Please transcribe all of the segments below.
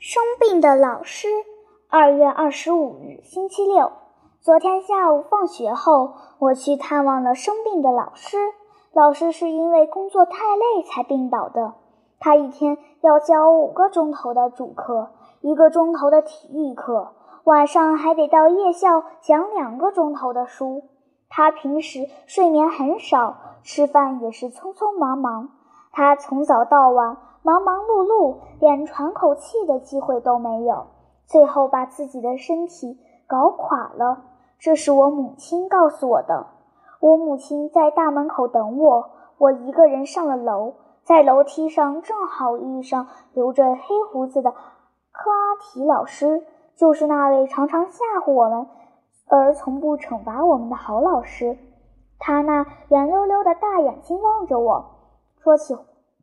生病的老师。二月二十五日，星期六。昨天下午放学后，我去探望了生病的老师。老师是因为工作太累才病倒的。他一天要教五个钟头的主课，一个钟头的体育课，晚上还得到夜校讲两个钟头的书。他平时睡眠很少，吃饭也是匆匆忙忙。他从早到晚忙忙碌碌，连喘口气的机会都没有，最后把自己的身体搞垮了。这是我母亲告诉我的。我母亲在大门口等我，我一个人上了楼，在楼梯上正好遇上留着黑胡子的克拉提老师，就是那位常常吓唬我们而从不惩罚我们的好老师。他那圆溜溜的大眼睛望着我，说起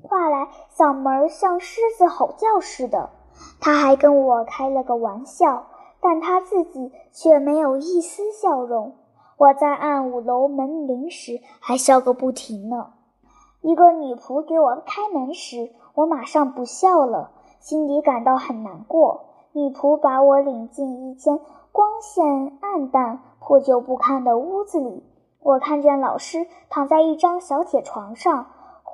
话来嗓门像狮子吼叫似的。他还跟我开了个玩笑。但他自己却没有一丝笑容。我在按五楼门铃时还笑个不停呢。一个女仆给我开门时，我马上不笑了，心里感到很难过。女仆把我领进一间光线暗淡、破旧不堪的屋子里。我看见老师躺在一张小铁床上，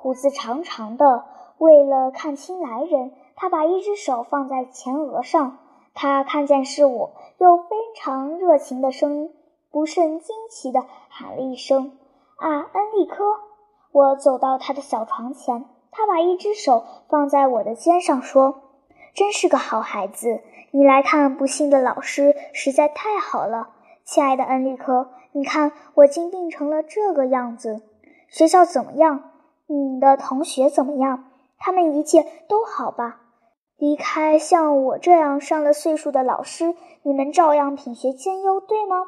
胡子长长的。为了看清来人，他把一只手放在前额上。他看见是我，又非常热情的声音，不甚惊奇地喊了一声：“啊，恩利科！”我走到他的小床前，他把一只手放在我的肩上，说：“真是个好孩子，你来看不幸的老师，实在太好了，亲爱的恩利科。你看我竟病成了这个样子。学校怎么样？你的同学怎么样？他们一切都好吧？”离开像我这样上了岁数的老师，你们照样品学兼优，对吗？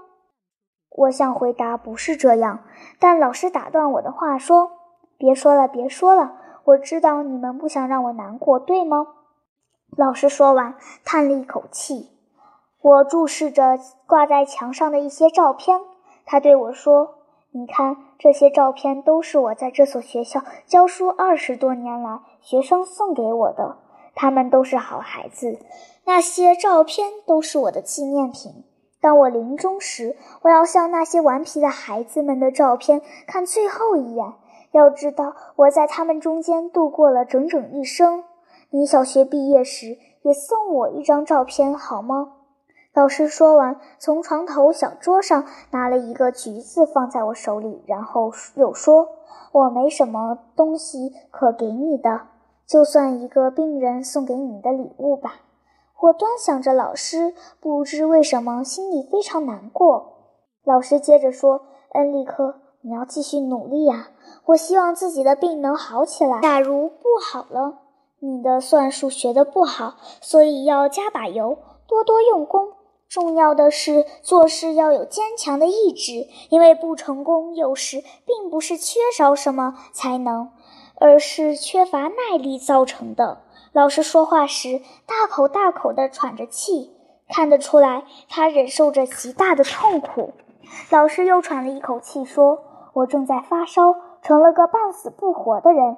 我想回答不是这样，但老师打断我的话说：“别说了，别说了，我知道你们不想让我难过，对吗？”老师说完，叹了一口气。我注视着挂在墙上的一些照片，他对我说：“你看，这些照片都是我在这所学校教书二十多年来学生送给我的。”他们都是好孩子，那些照片都是我的纪念品。当我临终时，我要向那些顽皮的孩子们的照片看最后一眼。要知道，我在他们中间度过了整整一生。你小学毕业时也送我一张照片好吗？老师说完，从床头小桌上拿了一个橘子放在我手里，然后又说：“我没什么东西可给你的。”就算一个病人送给你的礼物吧。我端详着老师，不知为什么心里非常难过。老师接着说：“恩利克，你要继续努力呀！我希望自己的病能好起来。假如不好了，你的算术学得不好，所以要加把油，多多用功。重要的是做事要有坚强的意志，因为不成功有时并不是缺少什么才能。”而是缺乏耐力造成的。老师说话时大口大口地喘着气，看得出来他忍受着极大的痛苦。老师又喘了一口气，说：“我正在发烧，成了个半死不活的人。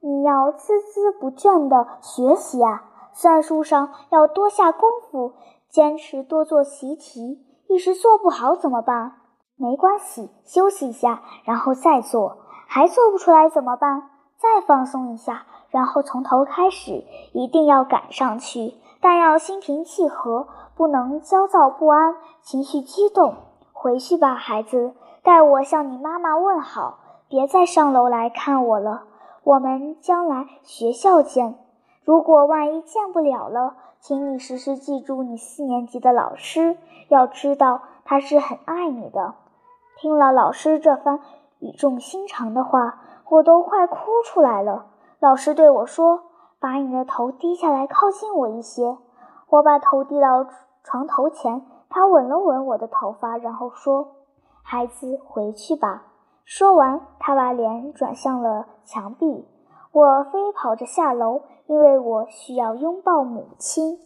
你要孜孜不倦地学习啊，算术上要多下功夫，坚持多做习题。一时做不好怎么办？没关系，休息一下，然后再做。还做不出来怎么办？”再放松一下，然后从头开始，一定要赶上去，但要心平气和，不能焦躁不安，情绪激动。回去吧，孩子，代我向你妈妈问好，别再上楼来看我了。我们将来学校见。如果万一见不了了，请你时时记住你四年级的老师，要知道他是很爱你的。听了老师这番语重心长的话。我都快哭出来了。老师对我说：“把你的头低下来，靠近我一些。”我把头低到床头前，他吻了吻我的头发，然后说：“孩子，回去吧。”说完，他把脸转向了墙壁。我飞跑着下楼，因为我需要拥抱母亲。